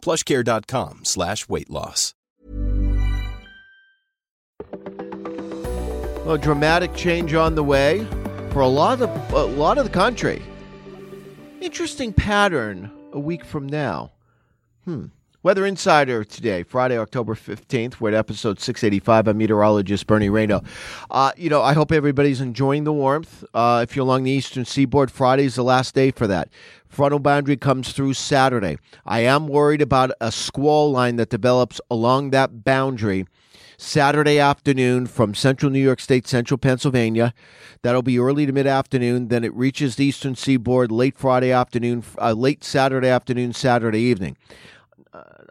plushcare.com slash weight loss. A dramatic change on the way for a lot of a lot of the country. Interesting pattern a week from now. Hmm. Weather Insider today, Friday, October 15th. We're at episode 685. I'm meteorologist Bernie Rayno. Uh, you know, I hope everybody's enjoying the warmth. Uh, if you're along the eastern seaboard, Friday is the last day for that. Frontal boundary comes through Saturday. I am worried about a squall line that develops along that boundary Saturday afternoon from central New York State, central Pennsylvania. That'll be early to mid afternoon. Then it reaches the eastern seaboard late Friday afternoon, uh, late Saturday afternoon, Saturday evening.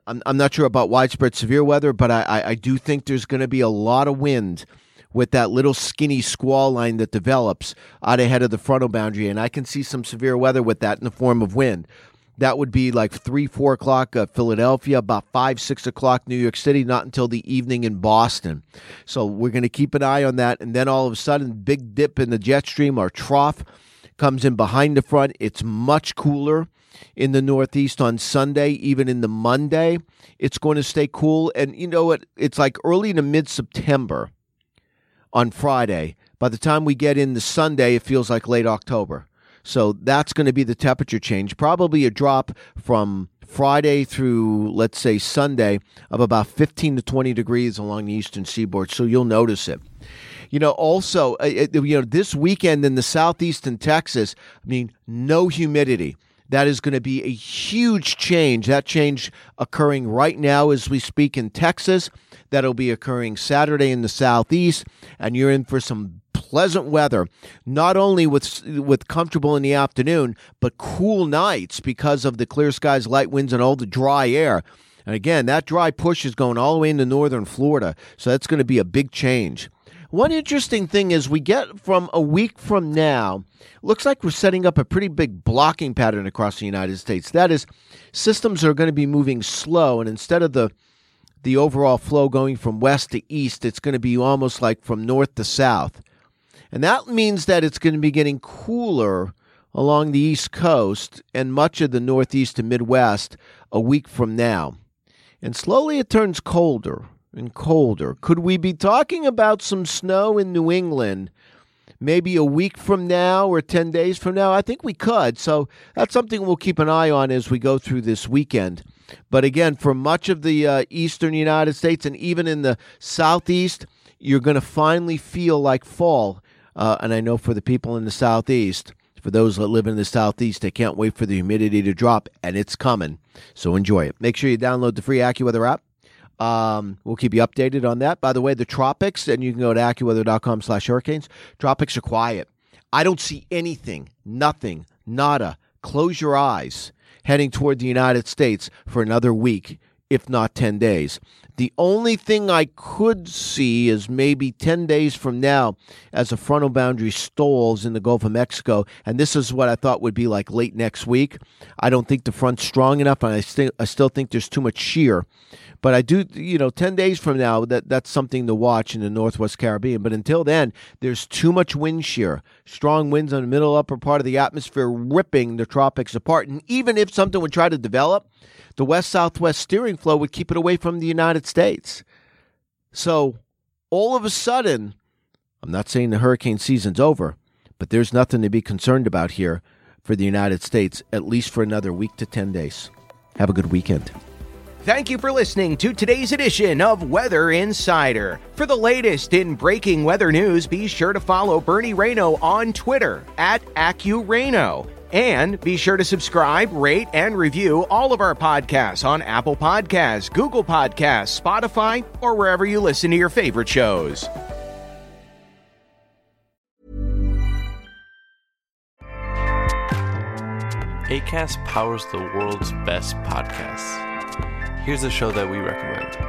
I'm, I'm not sure about widespread severe weather, but I, I, I do think there's going to be a lot of wind with that little skinny squall line that develops out ahead of the frontal boundary. And I can see some severe weather with that in the form of wind. That would be like three, four o'clock uh, Philadelphia, about five, six o'clock New York City, not until the evening in Boston. So we're going to keep an eye on that. And then all of a sudden, big dip in the jet stream or trough comes in behind the front. It's much cooler in the Northeast on Sunday, even in the Monday. It's going to stay cool. And you know what? It's like early to mid September on Friday. By the time we get into Sunday, it feels like late October. So that's going to be the temperature change. Probably a drop from Friday through, let's say, Sunday of about 15 to 20 degrees along the eastern seaboard. So you'll notice it. You know, also, uh, you know, this weekend in the southeast in Texas, I mean, no humidity. That is going to be a huge change. That change occurring right now as we speak in Texas. That'll be occurring Saturday in the southeast, and you're in for some pleasant weather, not only with with comfortable in the afternoon, but cool nights because of the clear skies, light winds, and all the dry air. And again, that dry push is going all the way into northern Florida, so that's going to be a big change. One interesting thing is we get from a week from now, looks like we're setting up a pretty big blocking pattern across the United States. That is, systems are going to be moving slow, and instead of the the overall flow going from west to east, it's going to be almost like from north to south. And that means that it's going to be getting cooler along the East Coast and much of the Northeast and Midwest a week from now. And slowly it turns colder and colder. Could we be talking about some snow in New England maybe a week from now or 10 days from now? I think we could. So that's something we'll keep an eye on as we go through this weekend. But again, for much of the uh, eastern United States and even in the southeast, you're going to finally feel like fall. Uh, and I know for the people in the southeast, for those that live in the southeast, they can't wait for the humidity to drop, and it's coming. So enjoy it. Make sure you download the free AccuWeather app. Um, we'll keep you updated on that. By the way, the tropics, and you can go to AccuWeather.com slash hurricanes. Tropics are quiet. I don't see anything, nothing, nada. Close your eyes heading toward the United States for another week, if not 10 days. The only thing I could see is maybe 10 days from now as the frontal boundary stalls in the Gulf of Mexico. And this is what I thought would be like late next week. I don't think the front's strong enough, and I, st- I still think there's too much shear. But I do, you know, 10 days from now, that, that's something to watch in the Northwest Caribbean. But until then, there's too much wind shear. Strong winds on the middle upper part of the atmosphere ripping the tropics apart. And even if something would try to develop, the west southwest steering flow would keep it away from the United States. So all of a sudden, I'm not saying the hurricane season's over, but there's nothing to be concerned about here for the United States, at least for another week to 10 days. Have a good weekend. Thank you for listening to today's edition of Weather Insider. For the latest in breaking weather news, be sure to follow Bernie Rayno on Twitter at AccuRayno. And be sure to subscribe, rate, and review all of our podcasts on Apple Podcasts, Google Podcasts, Spotify, or wherever you listen to your favorite shows. ACAST powers the world's best podcasts. Here's a show that we recommend.